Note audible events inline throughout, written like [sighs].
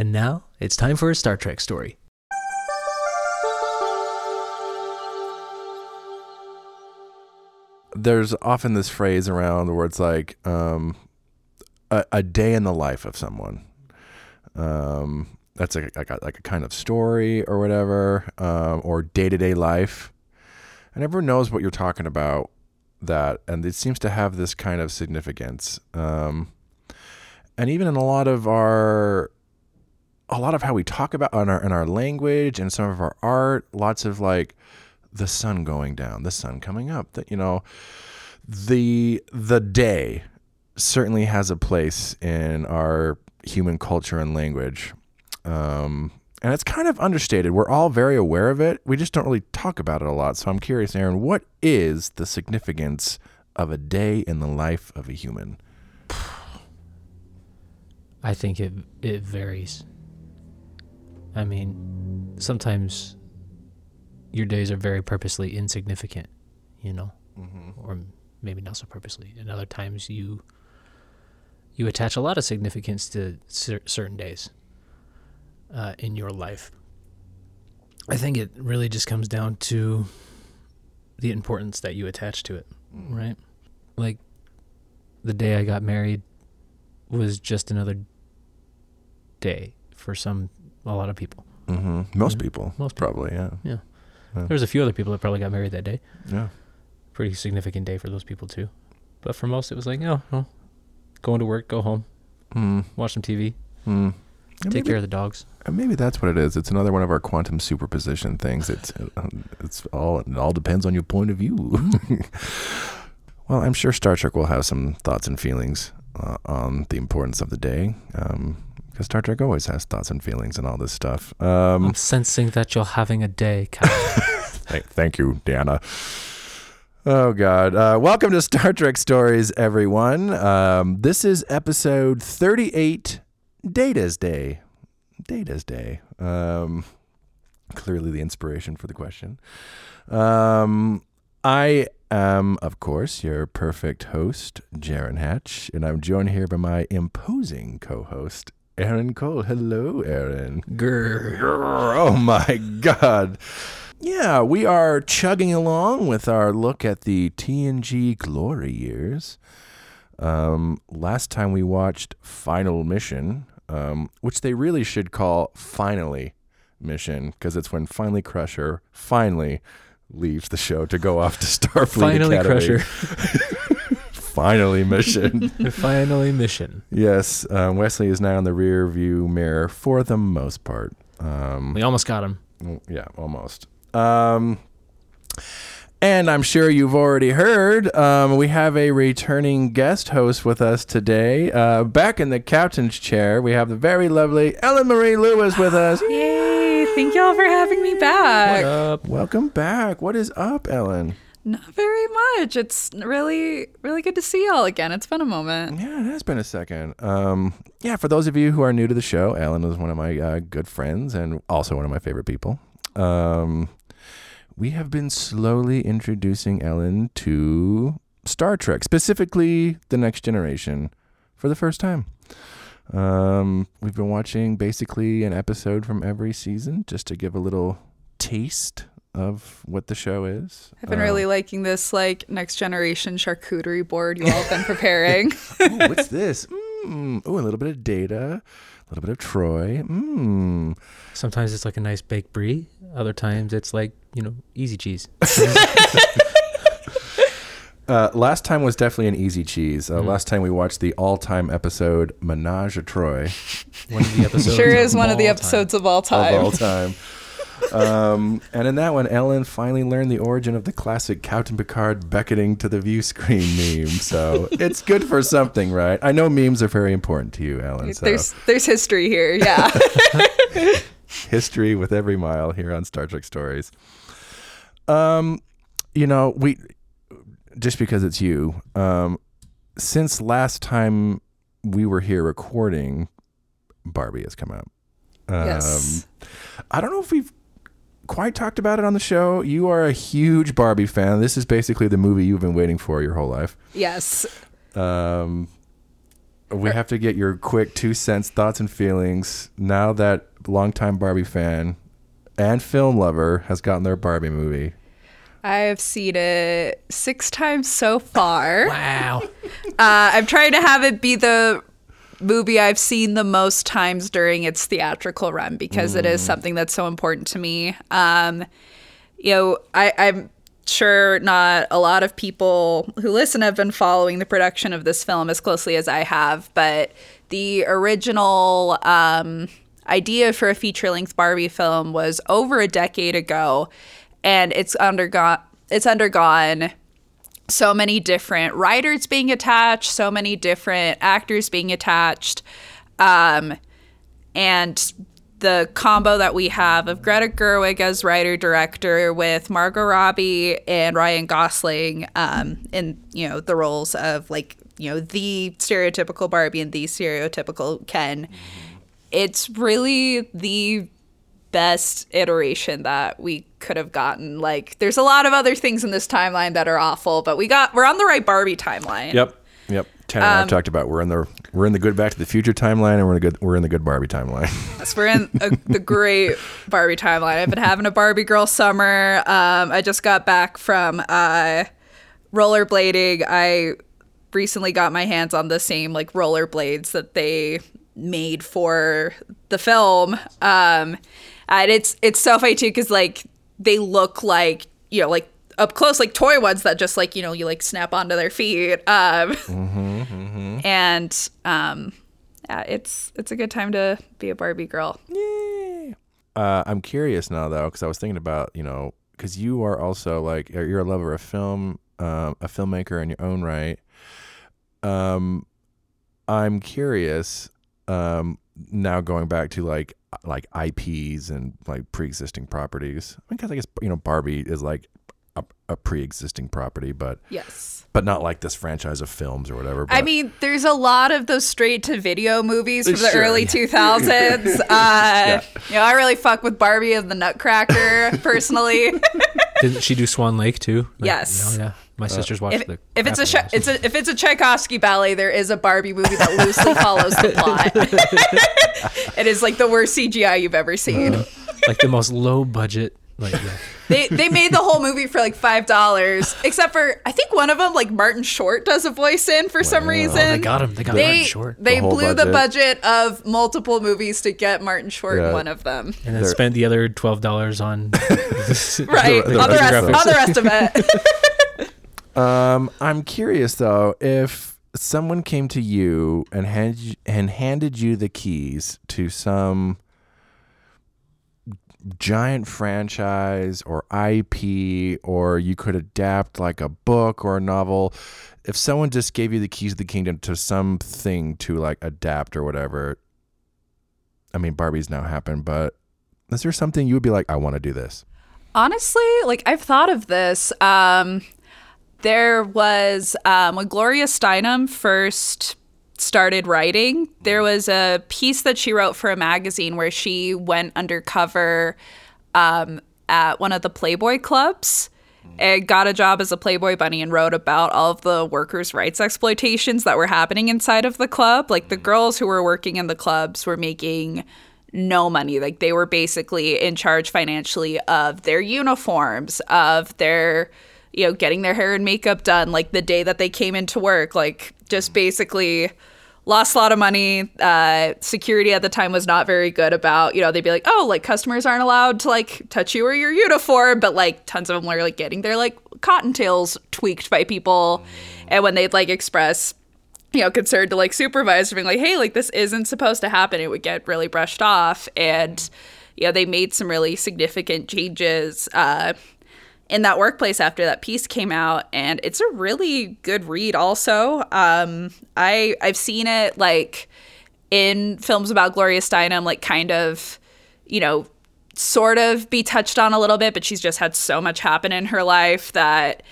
And now it's time for a Star Trek story. There's often this phrase around where it's like um, a, a day in the life of someone. Um, that's like, like, a, like a kind of story or whatever, um, or day to day life. And everyone knows what you're talking about. That and it seems to have this kind of significance. Um, and even in a lot of our a lot of how we talk about in our in our language and some of our art, lots of like the sun going down, the sun coming up. That you know, the the day certainly has a place in our human culture and language. Um, and it's kind of understated. We're all very aware of it. We just don't really talk about it a lot. So I'm curious, Aaron, what is the significance of a day in the life of a human? I think it it varies. I mean, sometimes your days are very purposely insignificant, you know, Mm-hmm. or maybe not so purposely. And other times you you attach a lot of significance to cer- certain days uh, in your life. I think it really just comes down to the importance that you attach to it, right? Like the day I got married was just another day for some a lot of people. Mm-hmm. Most people, Most people. probably, yeah, Yeah. Yeah. There was a few other people that probably got married that day. yeah. Pretty significant day for those people too. But for most, it was like, oh, well, going to work, go home, Mm. watch some TV, Mm. take maybe, care of the dogs. uh, maybe that's what it is. It's another one of our quantum superposition things. It's uh, it's all it all depends on your point of view. [laughs] well, I'm sure Star Trek will have some thoughts and feelings uh, on the importance of the day. Um, because Star Trek always has thoughts and feelings and all this stuff. Um, I'm sensing that you're having a day, Captain. [laughs] Thank, thank you, Deanna. Oh God! Uh, welcome to Star Trek Stories, everyone. Um, this is episode thirty-eight, Data's Day. Data's Day. Um, clearly, the inspiration for the question. Um, I am, of course, your perfect host, Jaron Hatch, and I'm joined here by my imposing co-host, Aaron Cole. Hello, Aaron. Grr. Oh my God. Yeah, we are chugging along with our look at the TNG glory years. Um, last time we watched Final Mission, um, which they really should call Finally Mission, because it's when finally Crusher finally leaves the show to go off to [laughs] Starfleet Finally, Academy. Crusher. [laughs] finally Mission. [laughs] Finally, mission. yes, um, Wesley is now in the rear view mirror for the most part. Um, We almost got him. Yeah, almost. Um, and I'm sure you've already heard, um, we have a returning guest host with us today. Uh, back in the captain's chair, we have the very lovely Ellen Marie Lewis with us. [gasps] Yay! Thank y'all for having me What back. up? Welcome back. What is up, Ellen? Not very much. It's really, really good to see y'all again. It's been a moment. Yeah, it has been a second. Um, yeah, for those of you who are new to the show, Ellen is one of my uh, good friends and also one of my favorite people. Um, we have been slowly introducing Ellen to Star Trek, specifically The Next Generation, for the first time. Um, we've been watching basically an episode from every season just to give a little taste of what the show is. I've been Um, really liking this like next generation charcuterie board you all have been preparing. [laughs] Ooh, what's this? Mm. Oh, a little bit of data, a little bit of Troi. Mm. Sometimes it's like a nice baked brie. Other times it's like, you know, easy cheese. [laughs] [laughs] Uh, last time was definitely an easy cheese. Uh, Mhm. Last time we watched the all-time episode Menage a Troi One of the episodes. sure is one of the all time. episodes of all time. of all time. Um, and in that one, Ellen finally learned the origin of the classic Captain Picard beckoning to the view screen [laughs] meme. So [laughs] it's good for something, right? I know memes are very important to you, Ellen. So There's there's history here. Yeah. [laughs] history with every mile here on Star Trek Stories. Um, you know, we just because it's you. Um, since last time we were here recording, Barbie has come out. Um, yes. I don't know if we've quite talked about it on the show. You are a huge Barbie fan. This is basically the movie you've been waiting for your whole life. Yes. Um, we have to get your quick two cents thoughts and feelings now that longtime Barbie fan and film lover has gotten their Barbie movie. I've seen it six times so far. Wow. [laughs] Uh, I'm trying to have it be the movie I've seen the most times during its theatrical run because it is something that's so important to me. Um, you know, I, I'm sure not a lot of people who listen have been following the production of this film as closely as I have, but the original um, idea for a feature length Barbie film was over a decade ago, and it's undergone it's undergone so many different writers being attached, so many different actors being attached. Um, and the combo that we have of Greta Gerwig as writer director with Margot Robbie and Ryan Gosling um, in you know the roles of like you know the stereotypical Barbie and the stereotypical Ken. It's really the best iteration that we could have gotten. Like there's a lot of other things in this timeline that are awful, but we got we're on the right Barbie timeline. Yep. Yep. Tanner and I talked about we're in the we're in the good Back to the Future timeline and we're in a good we're in the good Barbie timeline. [laughs] Yes, we're in a, the great Barbie timeline. I've been having a Barbie girl summer. Um, I just got back from uh, rollerblading. I recently got my hands on the same like rollerblades that they made for the film. Um, and it's it's so funny too because like they look like you know like up close like toy ones that just like you know you like snap onto their feet. Um, and um, yeah, it's it's a good time to be a Barbie girl. Uh, I'm curious now though, because I was thinking about you know, because you are also like you're you're a lover of film, um, a filmmaker in your own right. Um, I'm curious. Um, now going back to like like IPs and like pre-existing properties. I mean, 'cause I guess you know Barbie is like a, a pre-existing property, but Yes. but not like this franchise of films or whatever. I mean, there's a lot of those straight to video movies from the Sure. early 2000s. [laughs] Uh, You know, I really fuck with Barbie and the Nutcracker [laughs] personally. Didn't she do Swan Lake too? Like, Yes. you know, yeah. My uh, sisters watched if, the. if it's a crap out Che- of those. it's a if it's a Tchaikovsky ballet, there is a Barbie movie that loosely follows the plot. [laughs] it is like the worst CGI you've ever seen. Uh, like the most low budget. Like yeah. They they made the whole movie for like five dollars, except for I think one of them like Martin Short does a voice in for some reason. Oh, they got him. They got they, Martin Short. They The whole blew the budget. budget of multiple movies to get Martin Short in one of them. and then They're- spent the other twelve dollars on. [laughs] [laughs] Right. the on, the rest, on the rest of it. Um, I'm curious though if someone came to you and you, and handed you the keys to some giant franchise or IP or you could adapt like a book or a novel if someone just gave you the keys of the kingdom to something to like adapt or whatever I mean Barbie's now happened but is there something you would be like I want to do this Honestly, like I've thought of this. Um, there was um, when Gloria Steinem first started writing, there was a piece that she wrote for a magazine where she went undercover um, at one of the Playboy clubs and got a job as a Playboy bunny and wrote about all of the workers' rights exploitations that were happening inside of the club. Like the girls who were working in the clubs were making no money. Like they were basically in charge financially of their uniforms, of their, you know, getting their hair and makeup done like the day that they came into work. Like just basically lost a lot of money. Uh, security at the time was not very good about, you know, they'd be like, oh, like customers aren't allowed to like touch you or your uniform. But like tons of them were like getting their like cottontails tweaked by people. And when they'd like express you know, concern to like supervisor being like, hey, like this isn't supposed to happen. It would get really brushed off. And, you know, they made some really significant changes uh, in that workplace after that piece came out. And it's a really good read also. Um, I I've seen it like in films about Gloria Steinem, like kind of, you know, sort of be touched on a little bit, but she's just had so much happen in her life that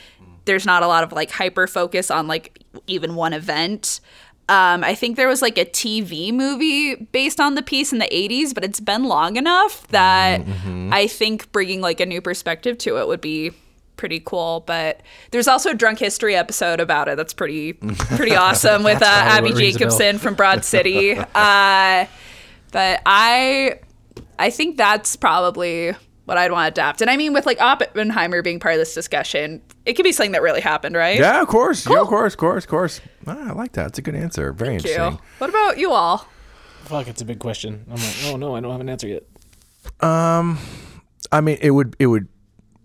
there's not a lot of like hyper focus on like even one event. Um, I think there was like a TV movie based on the piece in the 80s, but it's been long enough that I think bringing like a new perspective to it would be pretty cool. But there's also a drunk history episode about it that's pretty [laughs] pretty awesome with uh, Abbi what rings a bell. Jacobson from Broad City. [laughs] Uh, but I I think that's probably what I'd want to adapt. And I mean, with like Oppenheimer being part of this discussion, it could be something that really happened, right? Yeah, of course. Yeah, of course, of course, of course. Ah, I like that. It's a good answer. Very Thank interesting. you. What about you all? Fuck, it's a big question. I'm like, oh no, I don't have an answer yet. Um, I mean, it would it would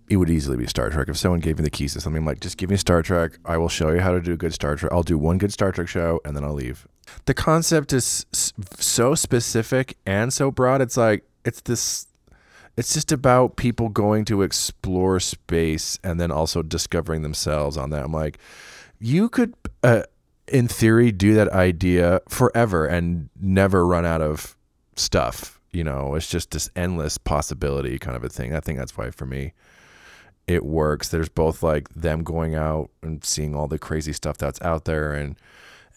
it would easily be Star Trek if someone gave me the keys to something I'm like, just give me Star Trek. I will show you how to do a good Star Trek. I'll do one good Star Trek show and then I'll leave. The concept is so specific and so broad. It's like it's this. It's just about people going to explore space and then also discovering themselves on that. I'm like, you could, uh, in theory, do that idea forever and never run out of stuff. You know, it's just this endless possibility kind of a thing. I think that's why for me it works. There's both like them going out and seeing all the crazy stuff that's out there and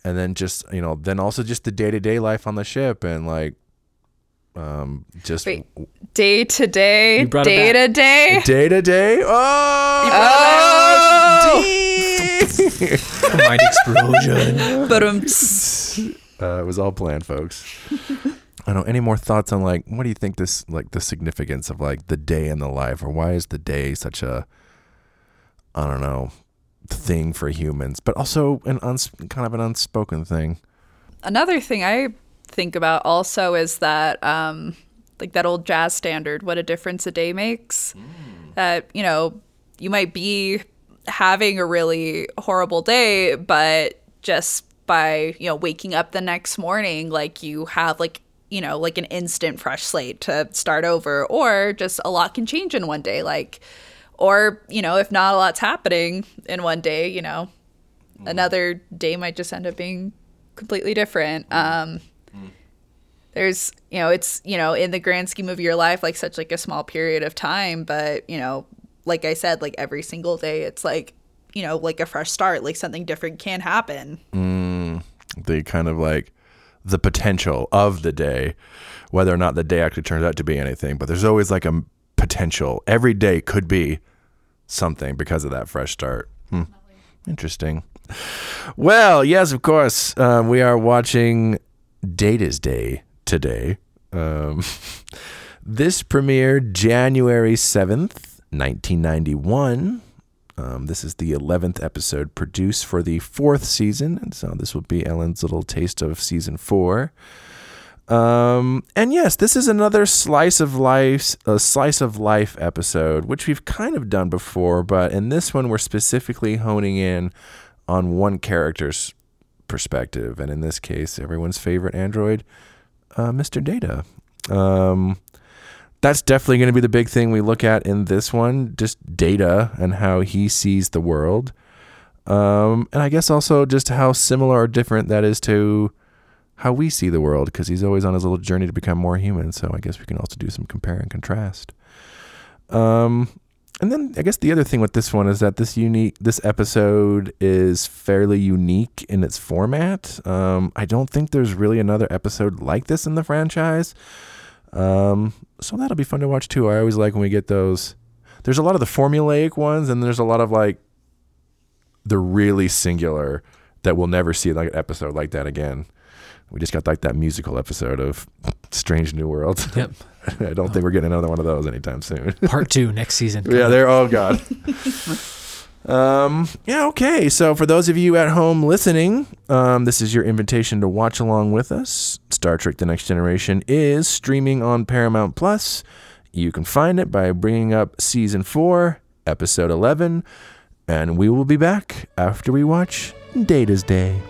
and then just, you know, then also just the day-to-day life on the ship and like um just Wait. Day to day, You brought it day to day. day to day. Oh, oh! Mind explosion. [laughs] But um, uh, it was all planned, folks. I don't know. Any more thoughts on like what do you think this like the significance of like the day in the life, or why is the day such a I don't know thing for humans, but also an uns- kind of an unspoken thing. another thing I think about also is that um like that old jazz standard, what a difference a day makes. That, you know, you might be having a really horrible day, but just by, you know, waking up the next morning, like you have like you know, like an instant fresh slate to start over, or just a lot can change in one day. Like, or, you know, if not a lot's happening in one day, you know, another day might just end up being completely different. Um, there's, you know, it's, you know, in the grand scheme of your life, like such like a small period of time, but, you know, like I said, like every single day, it's like, you know, like a fresh start, like something different can happen. the kind of like the potential of the day, whether or not the day actually turns out to be anything. But there's always like a potential. Every day could be something because of that fresh start. Hmm. Interesting. Well, yes, of course. Um, we are watching Data's Day today. Um, [laughs] this premiered January 7th, 1991. Um, this is the 11th episode produced for the fourth season. And so this will be Ellen's little taste of season four. Um, and yes, this is another slice of life, a slice of life episode, which we've kind of done before, but in this one, we're specifically honing in on one character's perspective. And in this case, everyone's favorite android, uh, Mr. Data. Um, that's definitely going to be the big thing we look at in this one just data and how he sees the world um, and i guess also just how similar or different that is to how we see the world because he's always on his little journey to become more human so i guess we can also do some compare and contrast um, and then i guess the other thing with this one is that this unique this episode is fairly unique in its format um, i don't think there's really another episode like this in the franchise um, so that'll be fun to watch too. I always like when we get those. There's a lot of the formulaic ones, and there's a lot of like the really singular that we'll never see like an episode like that again. We just got like that musical episode of Strange New Worlds. Yep. [laughs] [laughs] I don't think we're getting another one of those anytime soon. [laughs] Part two next season. [laughs] yeah, they're oh god. um, yeah, okay. So for those of you at home listening, um, this is your invitation to watch along with us. Star Trek: The Next Generation is streaming on Paramount Plus. You can find it by bringing up season four, episode eleven, and we will be back after we watch Data's Day.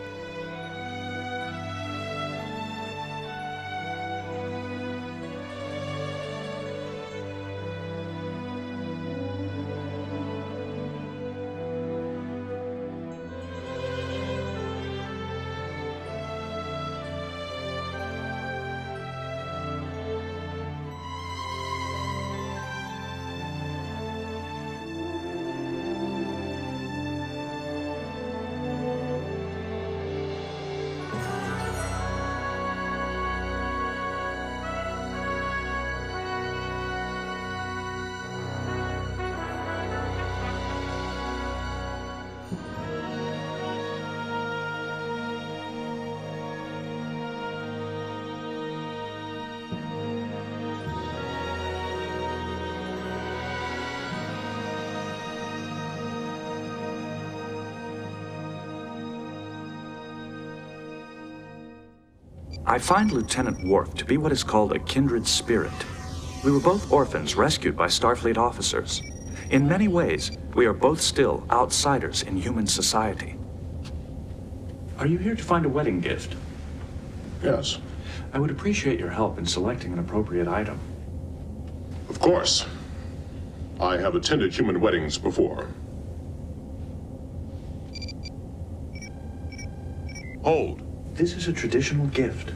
I find Lieutenant Worf to be what is called a kindred spirit. We were both orphans rescued by Starfleet officers. In many ways, we are both still outsiders in human society. Are you here to find a wedding gift? Yes, I would appreciate your help in selecting an appropriate item. of course. I have attended human weddings before. Hold. This is a traditional gift.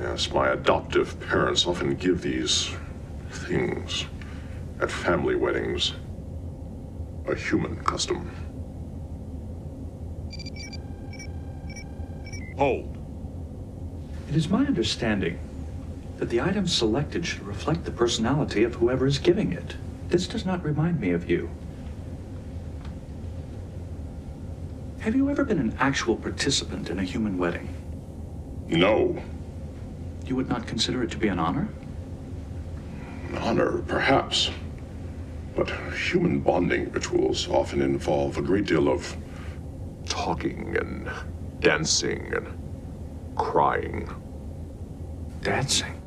Yes, my adoptive parents often give these things at family weddings. A human custom. Hold. It is my understanding that the item selected should reflect the personality of whoever is giving it. This does not remind me of you. Have you ever been an actual participant in a human wedding? No. You would not consider it to be an honor? An honor, perhaps. But human bonding rituals often involve a great deal of talking and dancing and crying. Dancing.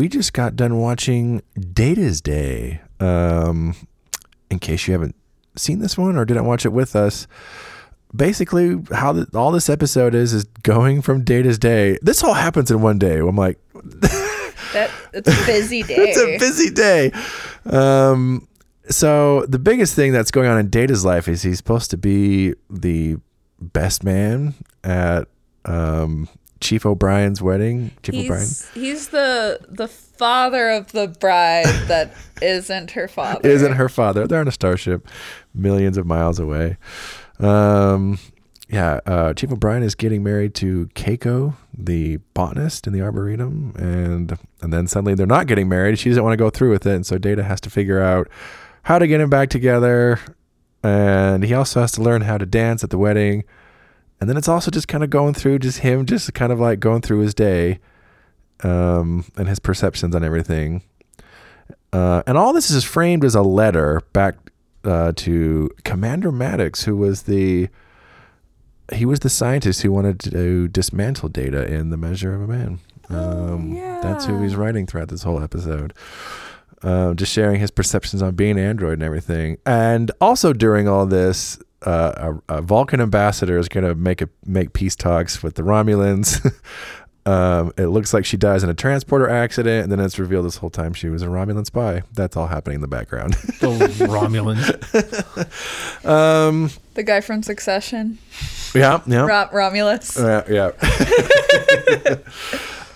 We just got done watching Data's Day. Um, in case you haven't seen this one or didn't watch it with us, basically how the, all this episode is is going from Data's Day. This all happens in one day. I'm like, [laughs] That it's a busy day. [laughs] it's a busy day. Um, so the biggest thing that's going on in Data's life is he's supposed to be the best man at um, Chief O'Brien's wedding. Chief O'Brien He's he's the the father of the bride [laughs] that isn't her father. isn't her father. They're on a starship, millions of miles away. Um, yeah, uh, Chief O'Brien is getting married to Keiko, the botanist in the arboretum, and and then suddenly they're not getting married. She doesn't want to go through with it, and so Data has to figure out how to get him back together. And he also has to learn how to dance at the wedding. And then it's also just kind of going through just him, just kind of like going through his day, um, and his perceptions on everything. Uh, and all this is framed as a letter back uh, to Commander Maddox, who was the he was the scientist who wanted to dismantle data in the measure of a man. Um, That's who he's writing throughout this whole episode. Uh, just sharing his perceptions on being android and everything. And also during all this, uh, a, a Vulcan ambassador is going to make a make peace talks with the Romulans. [laughs] um, it looks like she dies in a transporter accident, and then it's revealed this whole time she was a Romulan spy. That's all happening in the background. [laughs] The Romulans. [laughs] um, the guy from Succession, yeah, yeah. Ro- Romulus. Yeah, yeah.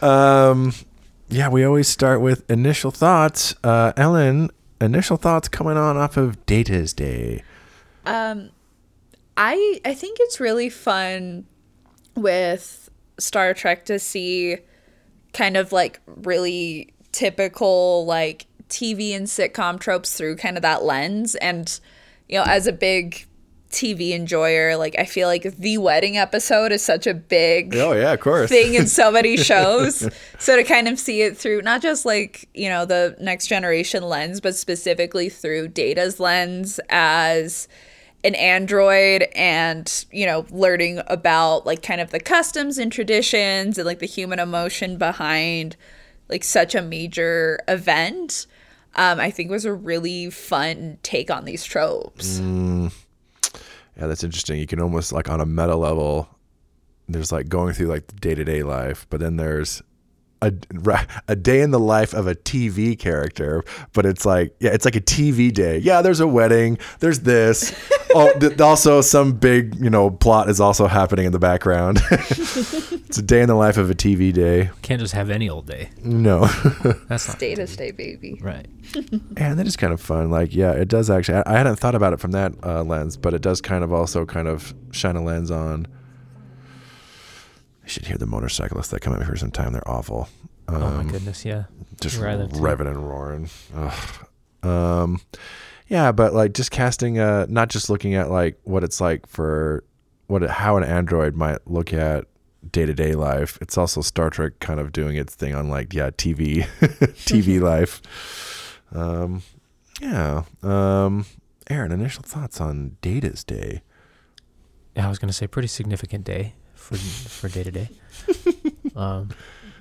um, yeah, we always start with initial thoughts. Uh, Ellen, initial thoughts coming on off of Data's Day. Um, I I think it's really fun with Star Trek to see kind of like really typical like TV and sitcom tropes through kind of that lens and you know as a big TV enjoyer like I feel like the wedding episode is such a big Oh yeah, of course. thing in so many [laughs] shows. so to kind of see it through not just like, you know, the next generation lens, but specifically through Data's lens as an android and you know learning about like kind of the customs and traditions and like the human emotion behind like such a major event um, i think was a really fun take on these tropes Yeah, that's interesting. You can almost like on a meta level, there's like going through like the day to day life, but then there's a, a day in the life of a TV character, but it's like, yeah, it's like a TV day. Yeah, there's a wedding, there's this. [laughs] oh, th- also, some big, you know, plot is also happening in the background. [laughs] it's a day in the life of a TV day. Can't just have any old day. No. [laughs] That's not stay to stay baby right. And that is kind of fun. Like, yeah, it does actually. I, I hadn't thought about it from that uh, lens, but it does kind of also kind of shine a lens on. You should hear the motorcyclists that come up here sometime. They're awful. Um, oh my goodness, yeah. Just revving and roaring. Ugh. Um, yeah, but like just casting, uh, not just looking at like what it's like for what it, how an android might look at day to day life. It's also Star Trek kind of doing its thing on like yeah TV, [laughs] TV [laughs] life. Um, yeah. Um, Aaron, initial thoughts on Data's day. Yeah, I was gonna say pretty significant day for for day to day. Um,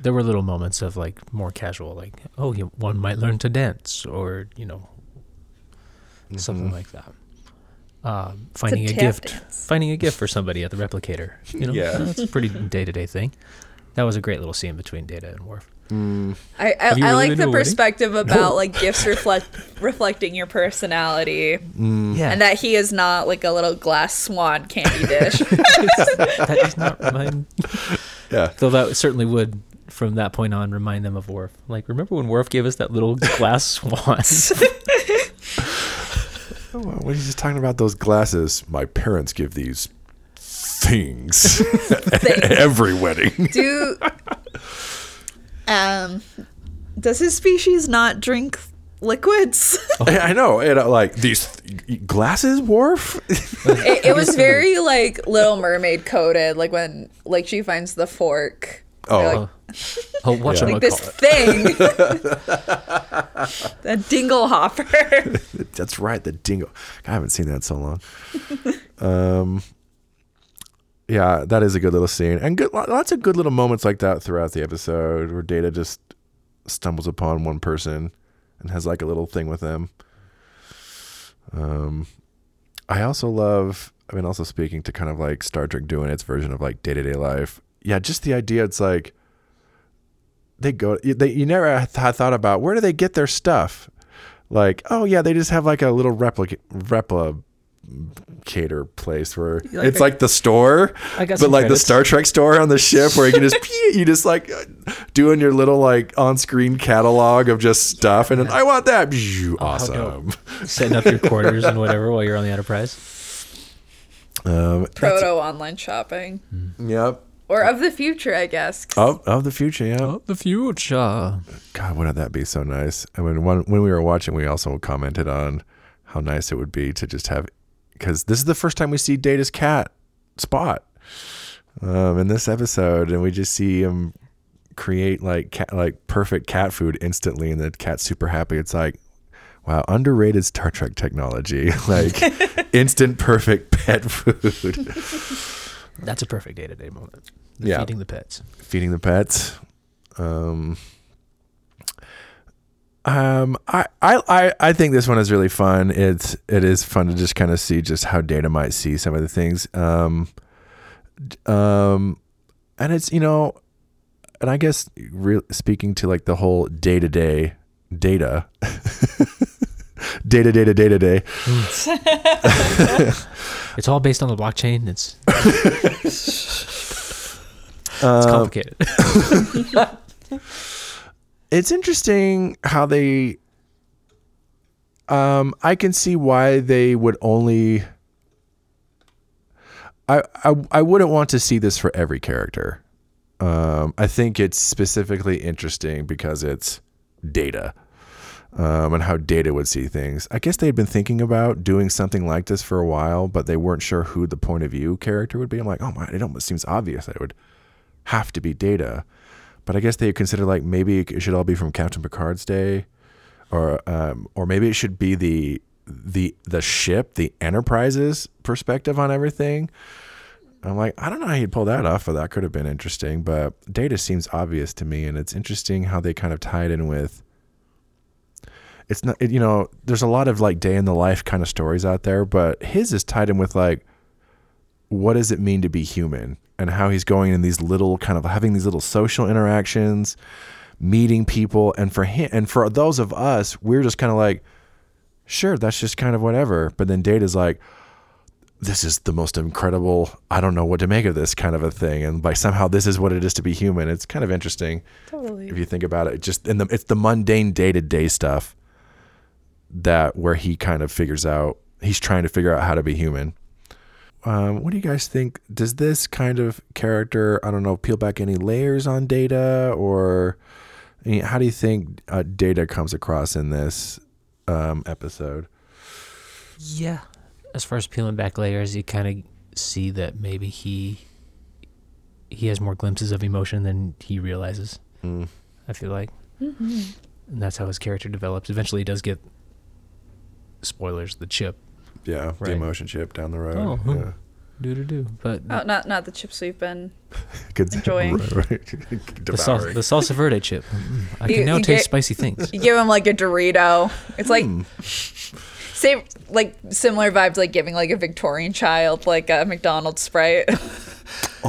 there were little moments of like more casual, like oh, you, one might learn to dance, or you know, something Mhm. like that. Um, finding a, tap gift, dance. finding a gift for somebody at the replicator. You know, [laughs] Yeah. that's a pretty day to day thing. That was a great little scene between Data and Worf. Mm, I, I, Have I like the to a wedding? perspective about like gifts reflect reflecting your personality, mm, Yeah, and that he is not like a little glass swan candy [laughs] dish. that does not remind. yeah. Though that certainly would, from that point on, remind them of Worf. Like, remember when Worf gave us that little glass [laughs] swan? Oh, what are you just talking about? Those glasses. My parents give these things [laughs] at every wedding. Do um does his species not drink liquids? [laughs] I know. And uh, like these th- glasses, Worf. it, it was very like Little Mermaid coded. Like when like she finds the fork. Oh. They're oh, like, oh what Yeah. like this thing, [laughs] a dingle hopper. [laughs] That's right. The dingle. I haven't seen that in so long. um, yeah, that is a good little scene, and good lots of good little moments like that throughout the episode, where Data just stumbles upon one person and has like a little thing with them. Um, I also love. I mean, also speaking to kind of like Star Trek doing its version of like day to day life. Yeah, just the idea. It's like they go. They you never th- thought about where do they get their stuff like oh yeah they just have like a little replica replicator place where [laughs] like it's a- like the store I got but some like the star trek store on the ship where you can just [laughs] you just like doing your little like on-screen catalog of just stuff and then i want that Oh, awesome Setting up your quarters and whatever while you're on the Enterprise. [laughs] um Proto online shopping. yep Or of the future, I guess. of, of the future yeah Oh, the future. God, wouldn't that be so nice? I mean, when when we were watching, we also commented on how nice it would be to just have, because this is the first time we see Data's cat Spot um, in this episode, and we just see him create like cat, like perfect cat food instantly, and the cat's super happy. It's like, wow, underrated Star Trek technology, [laughs] like [laughs] instant perfect pet food. That's a perfect day to day moment. Yeah. Feeding the pets. feeding the pets. Um, um, I, I, I, I think this one is really fun. It's it is fun to just kind of see just how Data might see some of the things. Um, um, and it's you know, and I guess re- speaking to like the whole day to day data, [laughs] data, data, data, day. To day. [laughs] [laughs] It's all based on the blockchain. It's it's Um, complicated. It's interesting how they um i can see why they would only I, I i wouldn't want to see this for every character. Um i think it's specifically interesting because it's data um, and how data would see things. I guess they had been thinking about doing something like this for a while but they weren't sure who the point of view character would be. I'm like oh my it almost seems obvious that it would have to be data but I guess they consider like maybe it should all be from Captain Picard's day, or um, or maybe it should be the the the ship, the Enterprise's perspective on everything. I'm like, I don't know how he'd pull that off, but that could have been interesting. But Data seems obvious to me, and it's interesting how they kind of tied in with. It's not, you know, there's a lot of like day in the life kind of stories out there, but his is tied in with like, what does it mean to be human, and how he's going in these little kind of having these little social interactions, meeting people, and for him and for those of us, we're just kind of like, sure, that's just kind of whatever. But then Data's like, this is the most incredible i don't know what to make of this kind of a thing. And like somehow this is what it is to be human. It's kind of interesting Totally. if you think about it. Just in the it's the mundane day-to-day stuff that where he kind of figures out he's trying to figure out how to be human um, what do you guys think does this kind of character i don't know peel back any layers on data or I mean, how do you think uh, data comes across in this um, episode Yeah. As far as peeling back layers, you kind of see that maybe he he has more glimpses of emotion than he realizes. Mm. I feel like, and that's how his character develops. Eventually, he does get spoilers, the chip. Yeah, the emotion chip down the road. Oh, yeah. Do do do. But Oh, not not the chips we've been. [laughs] Enjoying. right, right. [laughs] the, sal- Devouring. the salsa verde chip. Mm, I You- can now taste get- spicy things. [laughs] You give him like a Dorito. It's like Hmm. same like similar vibes like giving like a Victorian child like a McDonald's Sprite.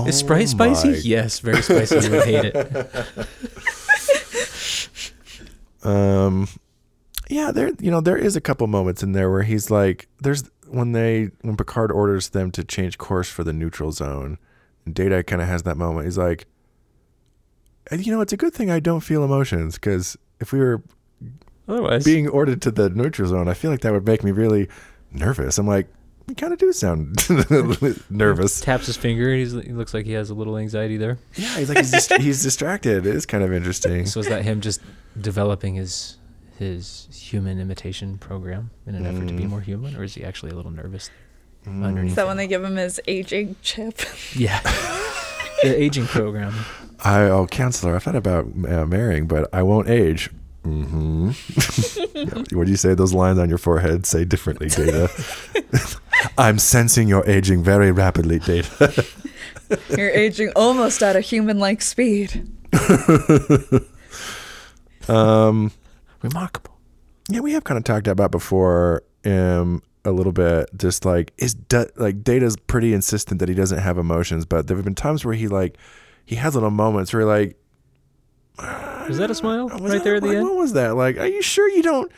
Is Sprite spicy? Oh my Yes, very spicy. you would hate it. Um, yeah, there. You know, there is a couple moments in there where he's like, "There's when they when Picard orders them to change course for the neutral zone." And Data kind of has that moment. He's like, "And, "You know, it's a good thing I don't feel emotions because if we were Otherwise, being ordered to the neutral zone, I feel like that would make me really nervous." I'm like, "You kind of do sound [laughs] nervous." taps his finger and he's, he looks like he has a little anxiety there. Yeah, he's like he's, dis- [laughs] he's distracted. It is kind of interesting. So is that him just developing his his human imitation program in an effort to be Mm. more human, or is he actually a little nervous Mm. underneath? Is that it? when they give him his aging chip? [laughs] Yeah, [laughs] the aging program. I oh counselor, I thought about uh, marrying, but I won't age. Mm-hmm. [laughs] what do you say? Those lines on your forehead say differently, Data. I'm sensing you're aging very rapidly, Data. You're aging almost at a human-like speed. um, Remarkable. yeah, we have kind of talked about before. Um, a little bit, just like is da- like Data's pretty insistent that he doesn't have emotions, but there have been times where he like he has little moments where like [sighs] Is that a smile right that- there at the like, end? What was that? Like, are you sure you don't?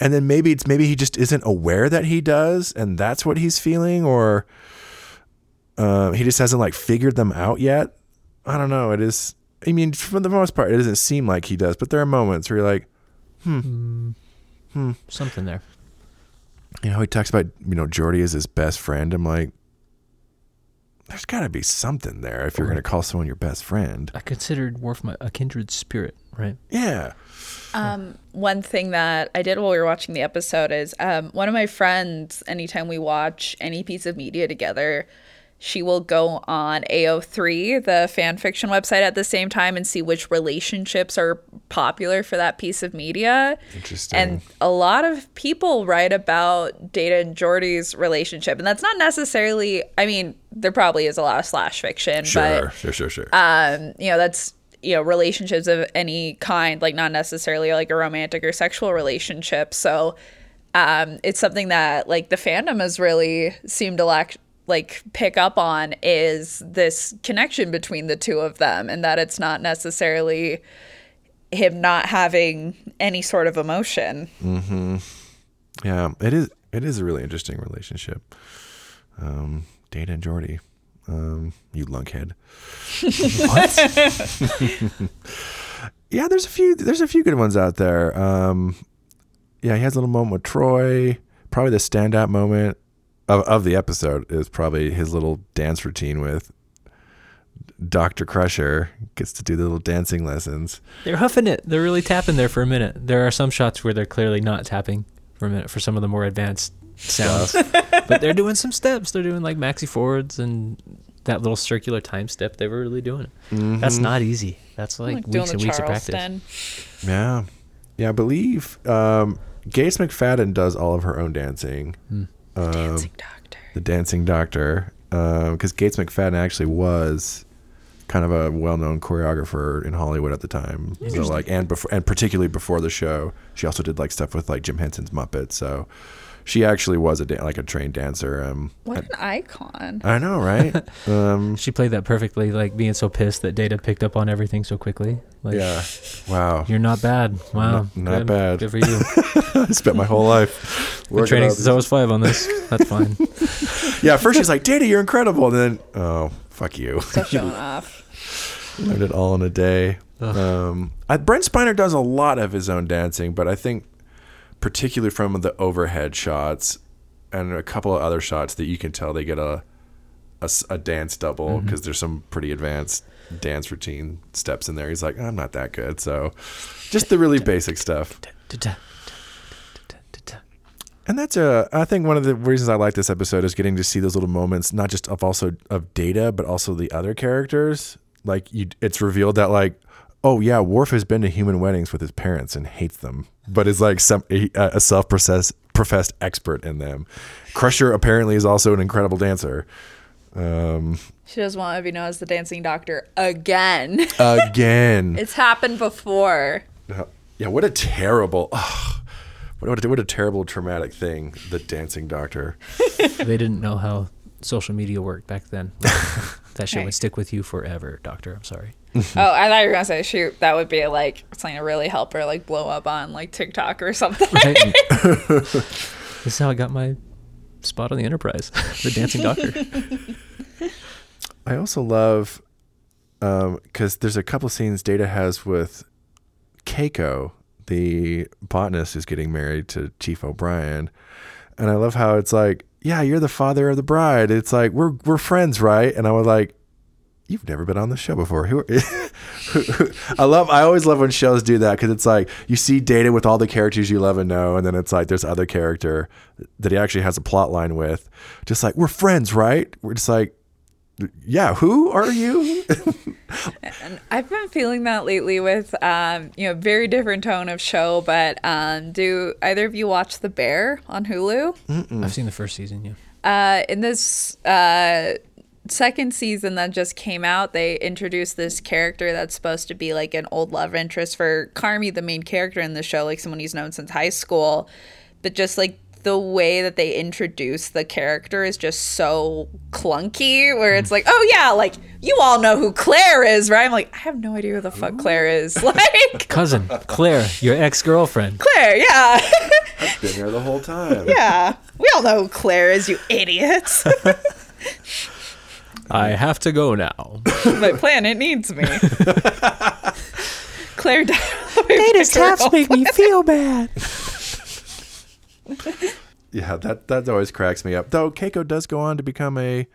And then maybe it's maybe he just isn't aware that he does, and that's what he's feeling, or uh, he just hasn't like figured them out yet. I don't know. It is. I mean, for the most part, it doesn't seem like he does, but there are moments where you're like, Hmm. hmm. Something there. You know, he talks about you know Geordi as his best friend. I'm like, there's got to be something there if you're going to call someone your best friend. I considered Worf my, a kindred spirit, right? Yeah. Um, one thing that I did while we were watching the episode is um, one of my friends, anytime we watch any piece of media together, she will go on AO3, the fan fiction website, at the same time and see which relationships are popular for that piece of media. Interesting. And a lot of people write about Data and Geordi's relationship. And that's not necessarily, I mean, there probably is a lot of slash fiction, Sure, but sure, sure, sure. um, you know, that's you know, relationships of any kind, like not necessarily like a romantic or sexual relationship. So um it's something that like the fandom has really seemed to lack like pick up on is this connection between the two of them and that it's not necessarily him not having any sort of emotion. Mm-hmm. Yeah, it is. It is a really interesting relationship. Um, Data and Geordi. Um, you lunkhead. [laughs] what? [laughs] yeah, there's a few. There's a few good ones out there. Um, yeah, he has a little moment with Troi. Probably the standout moment of of the episode is probably his little dance routine with Doctor Crusher. Gets to do the little dancing lessons. They're huffing it. They're really tapping there for a minute. There are some shots where they're clearly not tapping for a minute for some of the more advanced sounds. [laughs] but they're doing some steps. They're doing like Maxie Fords and that little circular time step. They were really doing it. That's Mhm. not easy. That's like, Like weeks and weeks of practice. Charleston. Yeah. Yeah, I believe um, Gates McFadden does all of her own dancing. Um, Dancing doctor. the dancing doctor, because Gates McFadden actually was kind of a well-known choreographer in Hollywood at the time. So like, and before, and particularly before the show, she also did like stuff with like Jim Henson's Muppets. So she actually was a dan- like a trained dancer. Um, What an icon. I know, right? [laughs] um, She played that perfectly, like being so pissed that Data picked up on everything so quickly. Like, yeah. Wow. You're not bad. Wow. Not- not good. bad. Good for you. [laughs] I spent my whole life Been working training since I was five on this. [laughs] That's fine. Yeah, first she's like, Data, you're incredible. And then, oh, fuck you. Stop showing off. Learned it all in a day. Um, I, Brent Spiner does a lot of his own dancing, but I think particularly from the overhead shots and a couple of other shots that you can tell they get a a dance double mm-hmm. because there's some pretty advanced dance routine steps in there. He's like, I'm not that good, so just the really basic stuff. And that's a. I think one of the reasons I like this episode is getting to see those little moments, not just of also of Data, but also the other characters. Like you, it's revealed that like, oh yeah, Worf has been to human weddings with his parents and hates them, but is like some a, a self professed professed expert in them. Crusher apparently is also an incredible dancer. Um, She doesn't want to be known as the dancing doctor again. again, [laughs] it's happened before. yeah. What a terrible. ugh, what a, what a terrible traumatic thing. The dancing doctor. [laughs] they didn't know how social media worked back then. [laughs] that shit Right. would stick with you forever, Doctor. I'm sorry. [laughs] oh, I thought you were gonna say shoot. That would be like something to really help her like blow up on like TikTok or something. Right? [laughs] [laughs] this is how I got my spot on the Enterprise, the dancing doctor. I also love um, because there's a couple scenes Data has with Keiko, the botanist who's getting married to Chief O'Brien, and I love how it's like, yeah, you're the father of the bride. It's like we're we're friends, right? And I was like, you've never been on the show before. [laughs] Who? I love. I always love when shows do that because it's like you see Data with all the characters you love and know, and then it's like there's other character that he actually has a plot line with. Just like we're friends, right? We're just like, yeah. Who are you? [laughs] And I've been feeling that lately with um, you know, very different tone of show, but um do either of you watch The Bear on Hulu? I've seen the first season. Yeah. Uh in this uh second season that just came out, they introduced this character that's supposed to be like an old love interest for Carmy, the main character in the show, like someone he's known since high school. But just like the way that they introduce the character is just so clunky, where it's mm. like, oh yeah, like you all know who Claire is, right? I'm like, I have no idea who the fuck Claire is. [laughs] Like, [laughs] Cousin Claire, your ex girlfriend. Claire, yeah. [laughs] I've been there the whole time. yeah. We all know who Claire is, you idiots. I have to go now. [laughs] My planet needs me. [laughs] Claire died. Data's [laughs] taps make me feel bad. Yeah, that that always cracks me up. Though Keiko does go on to become a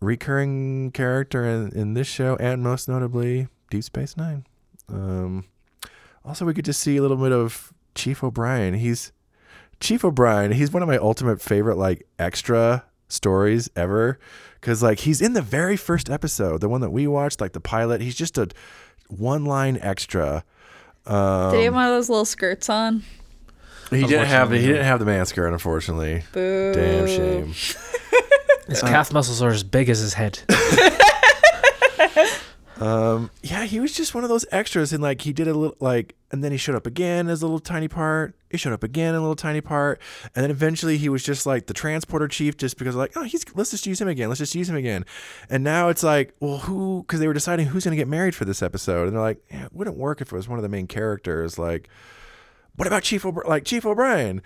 recurring character in, in this show and most notably Deep Space Nine. Um, also, we get to see a little bit of Chief O'Brien. He's Chief O'Brien. He's one of my ultimate favorite like extra stories ever because like he's in the very first episode, the one that we watched, like the pilot. He's just a one line extra. Um, Did he have one of those little skirts on? he didn't have the, he Unfortunately, didn't have the man skirt, unfortunately. Boo. Damn shame. [laughs] His calf muscles are as big as his head. [laughs] Um, yeah, he was just one of those extras, and like he did a little like, and then he showed up again as a little tiny part. He showed up again in a little tiny part, and then eventually he was just like the transporter chief, just because like, oh, he's let's just use him again, let's just use him again, and now it's like, well, who? Because they were deciding who's gonna get married for this episode, and they're like, yeah, it wouldn't work if it was one of the main characters, like. What about Chief O'Brien? Like Chief O'Brien,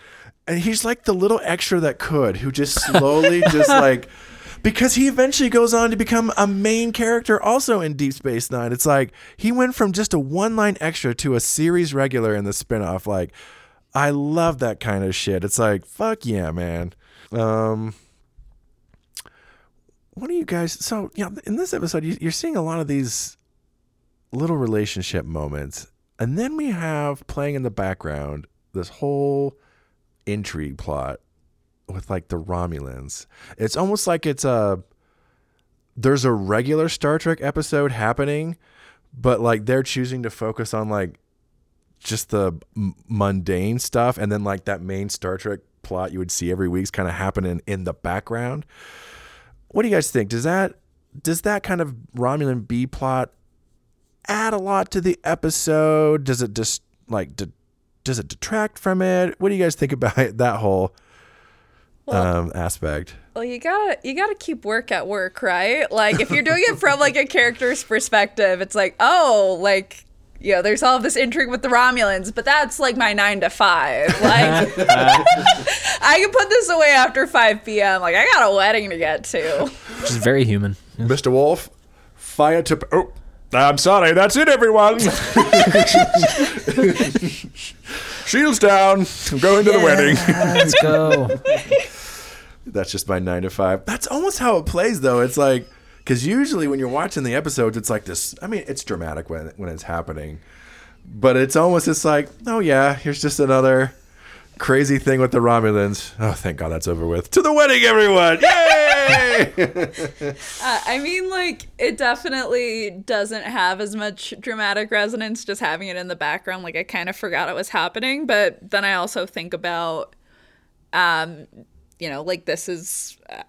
and he's like the little extra that could, who just slowly, [laughs] just like, because he eventually goes on to become a main character also in Deep Space Nine. It's like he went from just a one line extra to a series regular in the spinoff. Like, I love that kind of shit. It's like, fuck yeah, man. Um, what do you guys? So, yeah, in this episode, you, you're seeing a lot of these little relationship moments. And then we have playing in the background this whole intrigue plot with like the Romulans. It's almost like it's a there's a regular Star Trek episode happening, but like they're choosing to focus on like just the m- mundane stuff, and then like that main Star Trek plot you would see every week's kind of happening in the background. What do you guys think? Does that does that kind of Romulan B plot add a lot to the episode? Does it just like de- does it detract from it? What do you guys think about [laughs] that whole um, aspect? Well, you gotta you gotta keep work at work, right? Like if you're doing it from like a character's perspective, it's like, oh, like you know, there's all this intrigue with the Romulans, but that's like my nine to five. [laughs] Like [laughs] I can put this away after five p.m. Like I got a wedding to get to. Which is very human. [laughs] Mr. Worf, fire to. Oh, I'm sorry. That's it, everyone. Shields down. I'm going to the wedding. Let's go. That's just my nine to five. That's almost how it plays, though. It's like because usually when you're watching the episodes, it's like this. I mean, it's dramatic when when it's happening, but it's almost just like, oh yeah, here's just another crazy thing with the Romulans. Oh, thank God that's over with. To the wedding, everyone! [laughs] Yay! [laughs] Uh, I mean, like, it definitely doesn't have as much dramatic resonance just having it in the background. Like, I kind of forgot it was happening, but then I also think about, um, you know, like, this is uh,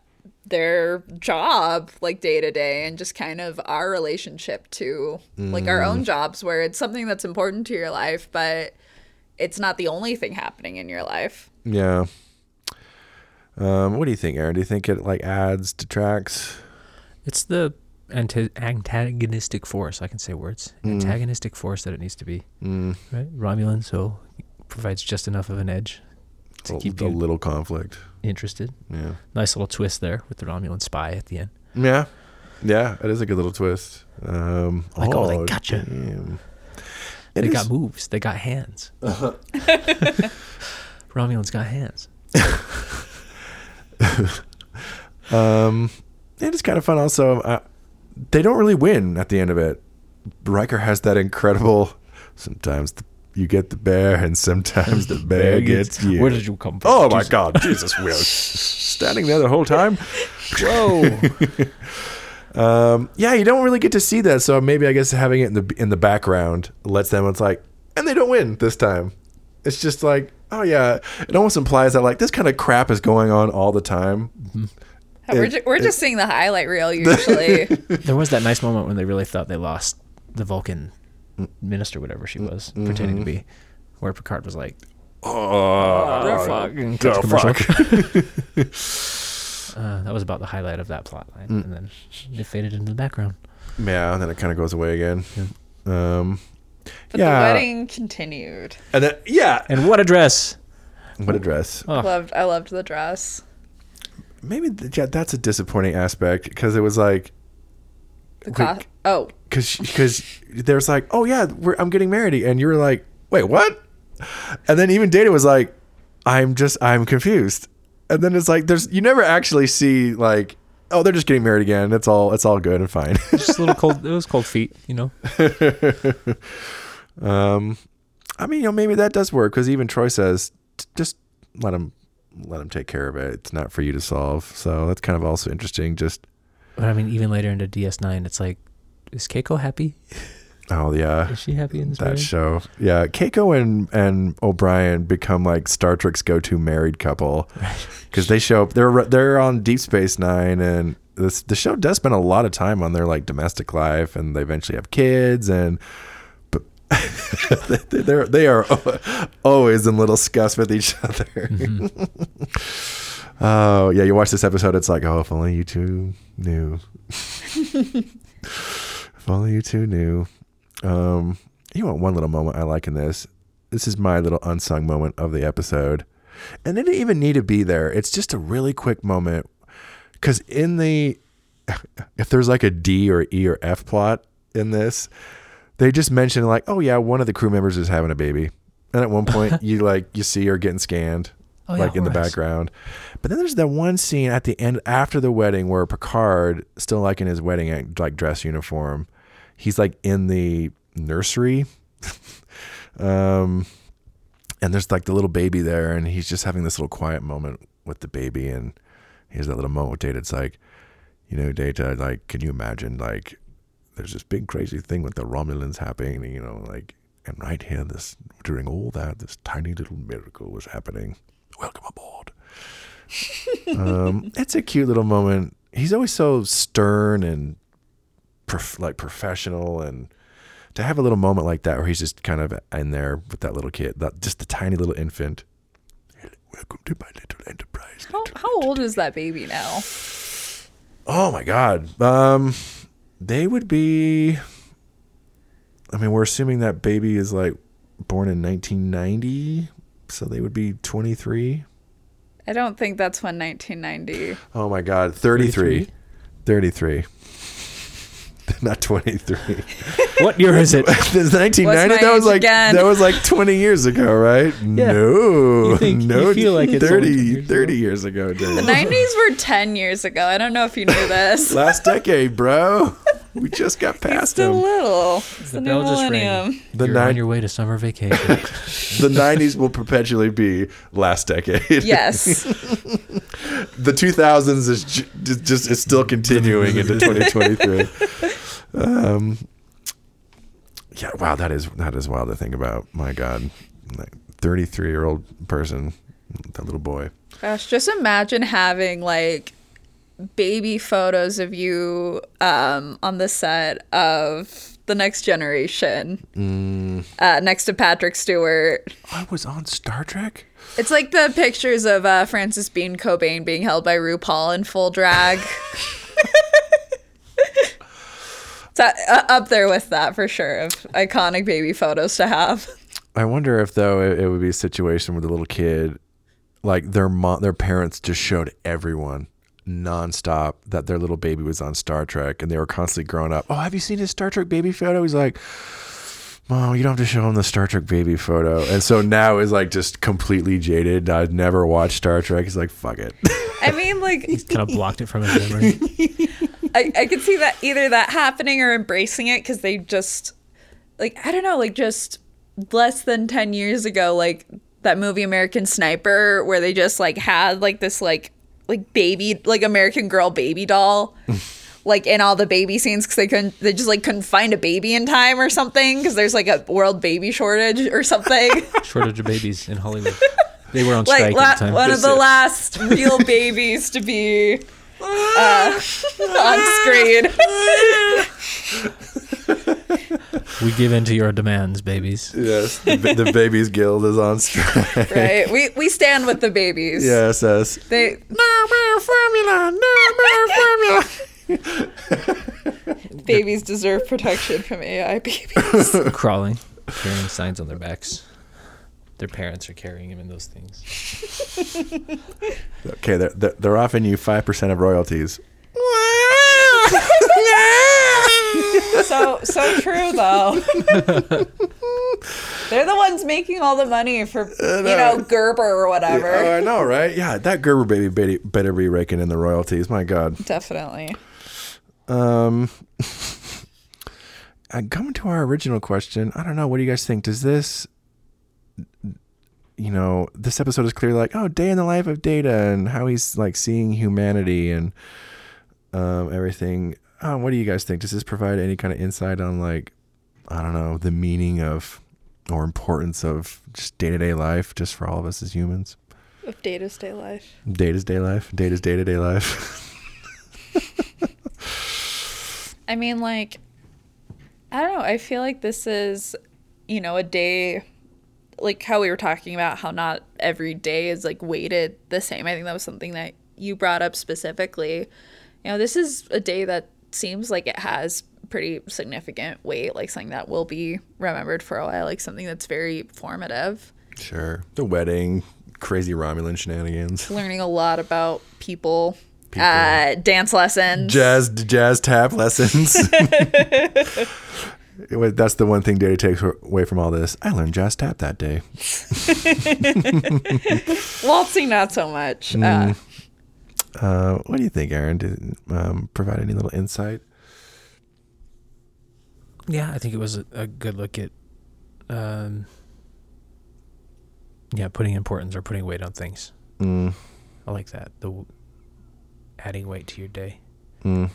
their job, like, day to day, and just kind of our relationship to, like, our own jobs, where it's something that's important to your life, but it's not the only thing happening in your life. yeah. Um, what do you think, Aaron? Do you think it like adds, detracts? It's the anti- antagonistic force. I can say words. Antagonistic force that it needs to be. Mm, Right? Romulan, so provides just enough of an edge to a, keep a you little conflict. Interested. Yeah. Nice little twist there with the Romulan spy at the end. Yeah. Yeah, it is a good little twist. Um, Like, oh, they gotcha. damn. It they is- got moves. They got hands. [laughs] Romulan's got hands. [laughs] Um, it is kind of fun. Also, uh, they don't really win at the end of it. Riker has that incredible. Sometimes the, you get the bear, and sometimes the [laughs] bear gets you. Where did you come from? Oh my Jesus. God, Jesus! We are [laughs] standing there the whole time. Whoa. [laughs] Um, yeah, you don't really get to see that. So maybe I guess having it in the in the background lets them. It's like, and they don't win this time. It's just like, oh yeah. It almost implies that like this kind of crap is going on all the time. we're, ju- we're just seeing the highlight reel usually. there was that nice moment when they really thought they lost the Vulcan minister, whatever she was pretending to be, where Picard was like, Oh, fuck, and the cut to commercial. fuck. [laughs] Uh, that was about the highlight of that plot line, and then it faded into the background. yeah, and then it kind of goes away again. Um, But Yeah. the wedding continued. and then yeah, And what a dress! what a dress. Oh. Loved I loved the dress. Maybe th- yeah, that's a disappointing aspect because it was like The Wait, co- oh, because because there's like oh yeah we're, I'm getting married. And you were like wait what? And then even Data was like I'm just I'm confused. And then it's like there's you never actually see like oh they're just getting married again. It's all it's all good and fine. Just a little cold. It was cold feet, you know. [laughs] um I mean you know maybe that does work because even Troi says just let him let him take care of it. It's not for you to solve. So that's kind of also interesting just But I mean, even later into DS9, it's like, is Keiko happy? oh yeah Is she happy in this that marriage? show. Yeah, Keiko and and O'Brien become like Star Trek's go-to married couple because they show up. They're they're on Deep Space Nine, and this the show does spend a lot of time on their like domestic life, and they eventually have kids, and but [laughs] they're they are always in little scuffs with each other. Mm-hmm. [laughs] Oh yeah, you watch this episode, it's like, oh, if only you two knew. [laughs] if only you two knew. Um, you want one little moment I like in this. This is my little unsung moment of the episode. And it didn't even need to be there. It's just a really quick moment. Because in the, [laughs] if there's like a D or E or F plot in this, they just mention like, oh yeah, one of the crew members is having a baby. And at one point, [laughs] you like, you see her getting scanned, Oh, yeah, like in the background. But then there's that one scene at the end after the wedding where Picard, still like in his wedding like dress uniform, he's like in the nursery. [laughs] um, and there's like the little baby there, and he's just having this little quiet moment with the baby. And here's that little moment with Data. It's like, you know, Data, like, can you imagine, like, there's this big crazy thing with the Romulans happening, you know, like, And right here, this during all that, this tiny little miracle was happening. Welcome aboard. um, [laughs] it's a cute little moment. He's always so stern and prof- like professional, and to have a little moment like that where he's just kind of in there with that little kid, that just the tiny little infant. Welcome to my little enterprise. How, how old is that baby now? Oh my god. Um they would be I mean, we're assuming that baby is like born in 1990, so they would be 23. I don't think that's when 1990. Oh my god, 33. 33. [laughs] Not 23. [laughs] What year is it? [laughs] This 1990 that was like again? that was like 20 years ago, right? Yeah. No. You think- you no, feel like it's 30 20 years 30 years ago, The 90s were 10 years ago. I don't know if you knew this. Last decade, bro. We just got past Still them. little. It's the, The new bell just rang. millennium. The You're nine- on your way to summer vacation. [laughs] the 90s will perpetually be last decade. Yes. [laughs] [laughs] the 2000s is ju- just, just is still continuing into 2023. Um, yeah, wow, that is that is wild to think about. My God, like 33 year old person, that little boy. Gosh, just imagine having like baby photos of you um, on the set of The Next Generation Mm. uh, next to Patrick Stewart. I was on Star Trek. It's like the pictures of uh, Francis Bean Cobain being held by RuPaul in full drag. [laughs] it's uh, up there with that for sure of iconic baby photos to have. I wonder if though it, it would be a situation with a little kid, like their mom, their parents just showed everyone nonstop that their little baby was on Star Trek, and they were constantly growing up. Oh, have you seen his Star Trek baby photo? He's like, Mom, you don't have to show him the Star Trek baby photo. And so now is like just completely jaded. I've never watched Star Trek. He's like, fuck it. I mean, like, he's kind of [laughs] blocked it from his memory. I, I could see that either that happening or embracing it because they just, like, I don't know, like, just less than 10 years ago, like, that movie American Sniper, where they just, like, had, like, this, like, like baby, like American Girl baby doll. [laughs] like in all the baby scenes because they couldn't they just like couldn't find a baby in time or something because there's like a world baby shortage or something [laughs] Shortage of babies in Hollywood. They were on like strike la- at the time. one of the last real [laughs] babies to be uh, on screen We give in to your demands, babies. yes. The, the Babies Guild is on strike. right we we stand with the babies Yes, yes. they No more formula. No more formula. babies deserve protection from ai babies Crawling, carrying signs on their backs. Their parents are carrying them in those things. [laughs] Okay, they're, they're, they're offering you 5% of royalties. [laughs] so so true though [laughs] they're the ones making all the money for you know gerber or whatever Oh, I know, right? Yeah, that Gerber baby better, better be raking in the royalties. My God. definitely Um, uh, coming to our original question, I don't know. What do you guys think? Does this, you know, this episode is clearly like, oh, day in the life of Data and how he's like seeing humanity and um, everything. Uh, what do you guys think? Does this provide any kind of insight on like, I don't know, the meaning of or importance of just day to day life, just for all of us as humans? of data's day life Data's day life, Data's day to day life. [laughs] I mean, like, I don't know. I feel like this is, you know, a day, like how we were talking about how not every day is like weighted the same. I think that was something that you brought up specifically. You know, this is a day that seems like it has pretty significant weight, like something that will be remembered for a while, like something that's very formative. sure. The wedding, crazy Romulan shenanigans. Learning a lot about people, uh, dance lessons. jazz jazz tap lessons. [laughs] [laughs] It was- That's the one thing Data takes away from all this. I learned jazz tap that day. [laughs] Waltzing, not so much. Mm. Uh, Uh, what do you think, Aaron? Did um, provide any little insight? Yeah, I think it was a, a good look at, um, yeah, putting importance or putting weight on things. Mm, I like that. The adding weight to your day. mm,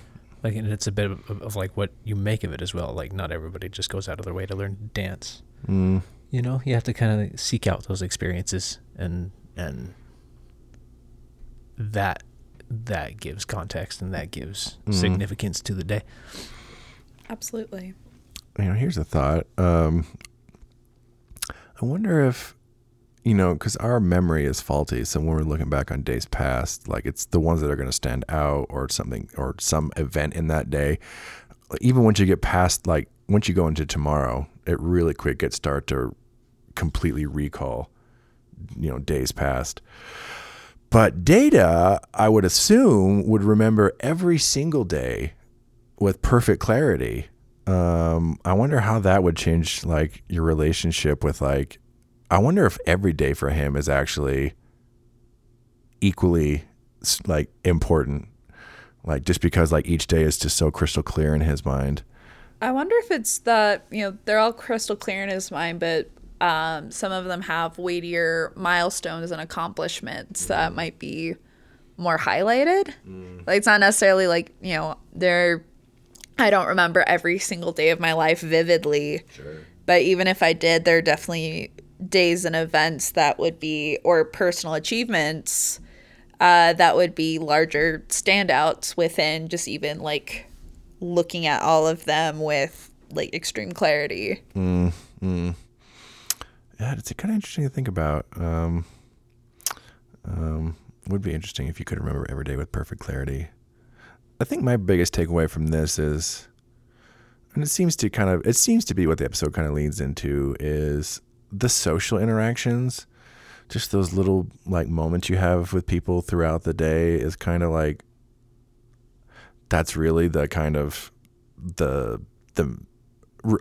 Like, and it's a bit of, of like what you make of it as well. Like, not everybody just goes out of their way to learn dance. Mm. You know, you have to kind of seek out those experiences and and that that gives context and that gives Mhm. significance to the day. Absolutely. you know, here's a thought. Um, I wonder if, you know, because our memory is faulty. So when we're looking back on days past, like it's the ones that are going to stand out or something or some event in that day. Even once you get past, like, once you go into tomorrow, it really quick gets start to completely recall, you know, days past. But data, I would assume, would remember every single day with perfect clarity. Um, I wonder how that would change like your relationship with like. I wonder if every day for him is actually equally like important, like just because like each day is just so crystal clear in his mind. I wonder if it's that, you know, they're all crystal clear in his mind, but um, some of them have weightier milestones and accomplishments that might be more highlighted. Like, it's not necessarily like, you know, they're, I don't remember every single day of my life vividly. But even if I did, there are definitely days and events that would be, or personal achievements uh, that would be larger standouts within just even like looking at all of them with like extreme clarity. Mm. Yeah, it's kind of interesting to think about. Um, um, would be interesting if you could remember every day with perfect clarity. I think my biggest takeaway from this is, and it seems to kind of, it seems to be what the episode kind of leads into is the social interactions. Just those little like moments you have with people throughout the day is kind of like, that's really the kind of the the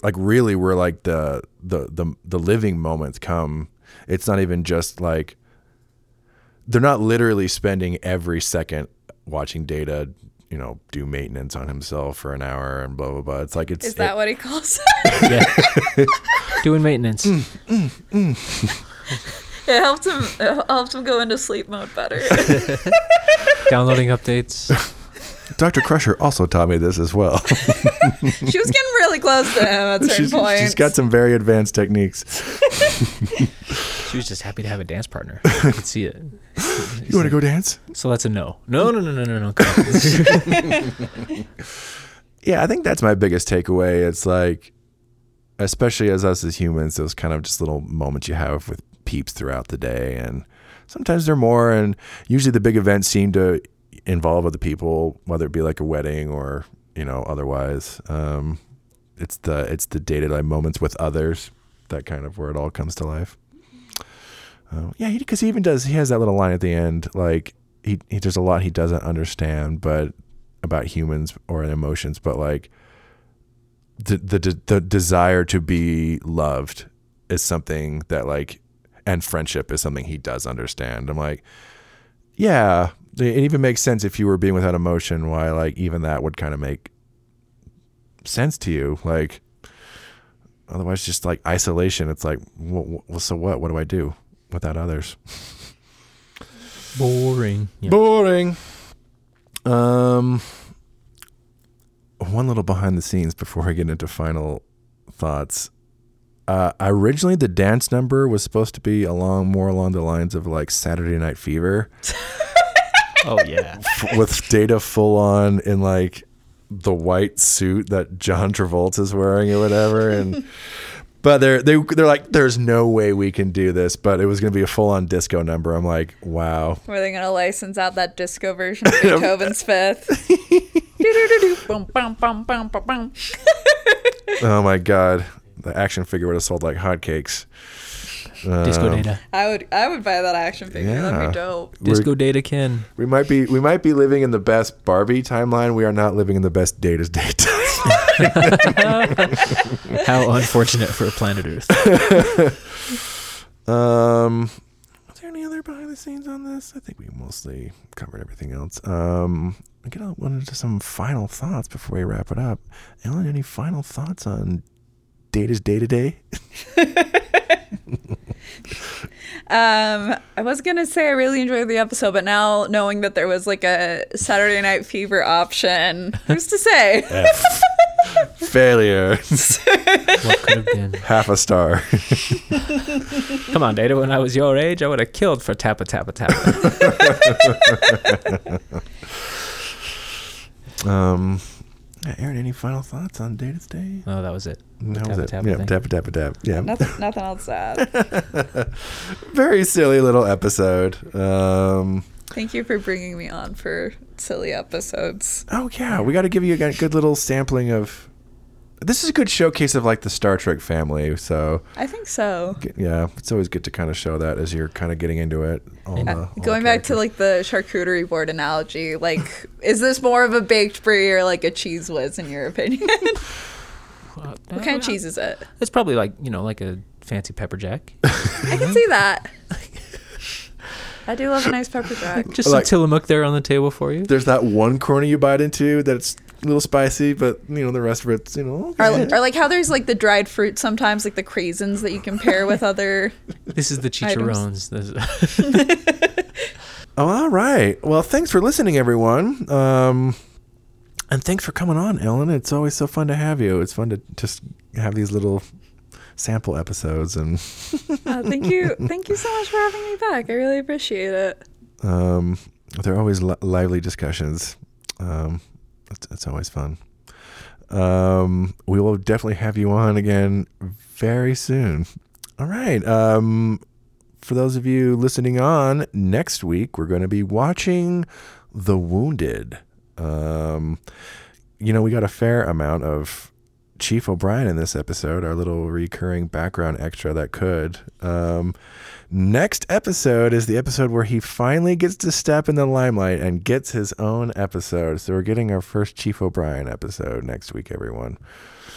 like really where like the the the the living moments come it's not even just like they're not literally spending every second watching data you know do maintenance on himself for an hour and blah blah blah it's like it's Is that what he calls Yeah. [laughs] Doing maintenance. Mm. [laughs] it? helped him. It helped him go into sleep mode better. [laughs] Downloading updates. dr crusher also taught me this as well she was getting really close to him at certain she's, points. she's got some very advanced techniques She was just happy to have a dance partner. [laughs] I could see it. you want to go dance So that's a no. No, no, no, no, no, no. [laughs] yeah, I think that's my biggest takeaway. It's like, especially as us as humans, those kind of just little moments you have with peeps throughout the day, and sometimes they're more. And usually, the big events seem to involve other people, whether it be like a wedding or you know otherwise. Um, it's the it's the day to day moments with others that kind of where it all comes to life. Uh, yeah, because he, even does. He has that little line at the end, like he, he there's a lot he doesn't understand, but about humans or emotions, but like the the the desire to be loved is something that like, and friendship is something he does understand. I'm like, yeah, it even makes sense if you were being without emotion. Why like even that would kind of make sense to you, like. Otherwise, just like isolation. It's like, well, so what? What do I do without others? Boring. Yeah. Boring. Um, one little behind the scenes before I get into final thoughts. Uh, originally, the dance number was supposed to be along more along the lines of like Saturday Night Fever, [laughs] Oh yeah. f- with Data full on in like the white suit that John Travolta's wearing or whatever, and [laughs] but they're they they're like, there's no way we can do this, but it was gonna be a full on disco number. I'm like, wow. Were they gonna license out that disco version [laughs] of Beethoven's Fifth? [laughs] [laughs] Oh my god, the action figure would have sold like hotcakes. Disco Um, data. I would, I would buy that action figure. That'd Yeah. be dope. we're- Disco data can. We might be we might be living in the best Barbie timeline. We are not living in the best Data's Day timeline. [laughs] How unfortunate for planet Earth. um, was there any other behind the scenes on this? I think we mostly covered everything else. Um, I get on into some final thoughts before we wrap it up. Ellen, any final thoughts on Data's Day to Day? [laughs] [laughs] Um, I was gonna say I really enjoyed the episode, but now knowing that there was like a Saturday Night Fever option, who's to say? [laughs] Failure. [laughs] What could have been? Half a star. Come on, Data. When I was your age, I would have killed for Tappa Tappa Tappa. Um, Aaron, any final thoughts on Data's Day? oh, that was it. That was it. Tappa yeah, thing. tap tap tap. Yeah, Nothing, [laughs] nothing else to add. [laughs] very silly little episode. Um, Thank you for bringing me on for silly episodes. oh yeah, we got to give you a good good little sampling of. This is a good showcase of like the Star Trek family. So I think so. yeah, it's always good to kind of show that as you're kind of getting into it. All the, all the Going back to like the charcuterie board analogy, like, [laughs] is this more of a baked brie or like a cheese whiz in your opinion? [laughs] what kind of cheese is it? It's probably like you know, like a fancy pepper jack. [laughs] I can see that. I do love a nice pepper jack. Just Like- some Tillamook there on the table for you. there's that one corner you bite into that's a little spicy, but you know the rest of it's you know. Or, okay. or like how there's like the dried fruit sometimes, like the craisins that you can pair with [laughs] other. This is the chicharrones. This- [laughs] [laughs] Oh, all right. Well, thanks for listening, everyone. Um, and thanks for coming on, Ellen. It's always so fun to have you. It's fun to just have these little sample episodes, and Uh, thank you, thank you so much for having me back. I really appreciate it. um, they're always li- lively discussions. Um, it's, it's always fun. Um, we will definitely have you on again very soon. All right. Um, for those of you listening on, next week we're going to be watching The Wounded. Um, you know, we got a fair amount of Chief O'Brien in this episode, our little recurring background extra that could. Um, next episode is the episode where he finally gets to step in the limelight and gets his own episode. So we're getting our first Chief O'Brien episode next week, everyone.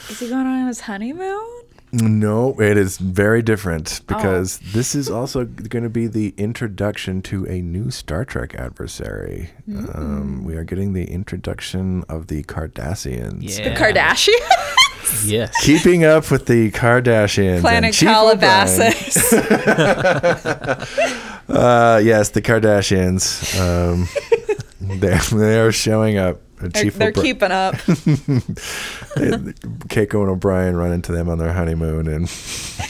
Is he going on his honeymoon? No, it is very different because this is also going to be the introduction to a new Star Trek adversary. Um, we are getting the introduction of the Cardassians. yeah. Kardashian, [laughs] Yes. Keeping up with the Kardashians. Planet Chief O'Brien. Calabasas. [laughs] Uh, yes, the Kardashians. Um, [laughs] they're, they're showing up. They're, they're keeping up. [laughs] Keiko and O'Brien run into them on their honeymoon and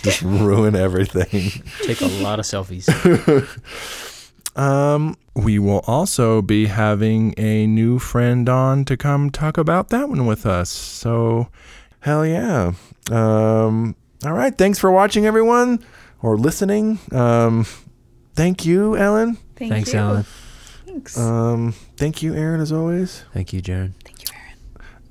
just ruin everything. Take a lot of selfies. Um, we will also be having a new friend on to come talk about that one with us. So, hell yeah. Um, all right. Thanks for watching, everyone, or listening. Um, thank you, Ellen. Thank Thanks, you. Alan. Thanks. Um, thank you, Aaron, as always. Thank you, Jaron. Thank you,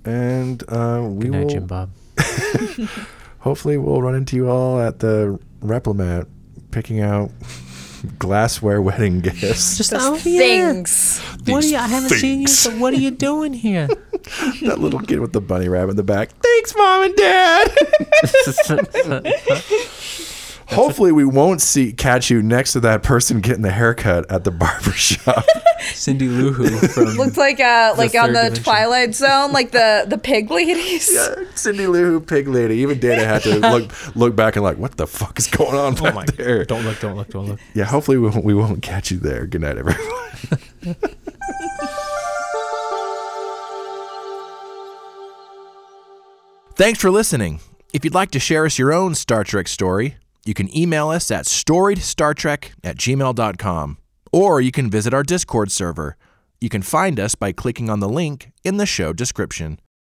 Aaron. And uh, we Good night, will Jim Bob. [laughs] [laughs] hopefully we'll run into you all at the Replimat picking out glassware wedding gifts. Just Those things. What are you? I haven't seen you. So what are you doing here? [laughs] [laughs] that little kid with the bunny rabbit in the back. Thanks, mom and dad. [laughs] Hopefully, we won't see catch you next to that person getting the haircut at the barber shop. [laughs] Cindy Lou Who from Looked like uh like on the dimension. Twilight Zone, like the the pig ladies. Yeah, Cindy Lou Who, pig lady. Even Dana had to look look back and like, what the fuck is going on Oh back my! there? Don't look! Don't look! Don't look! Yeah, hopefully we won't, we won't catch you there. Good night, everyone. Thanks for listening. If you'd like to share us your own Star Trek story, you can email us at storiedstartrek at gmail.com or you can visit our Discord server. You can find us by clicking on the link in the show description.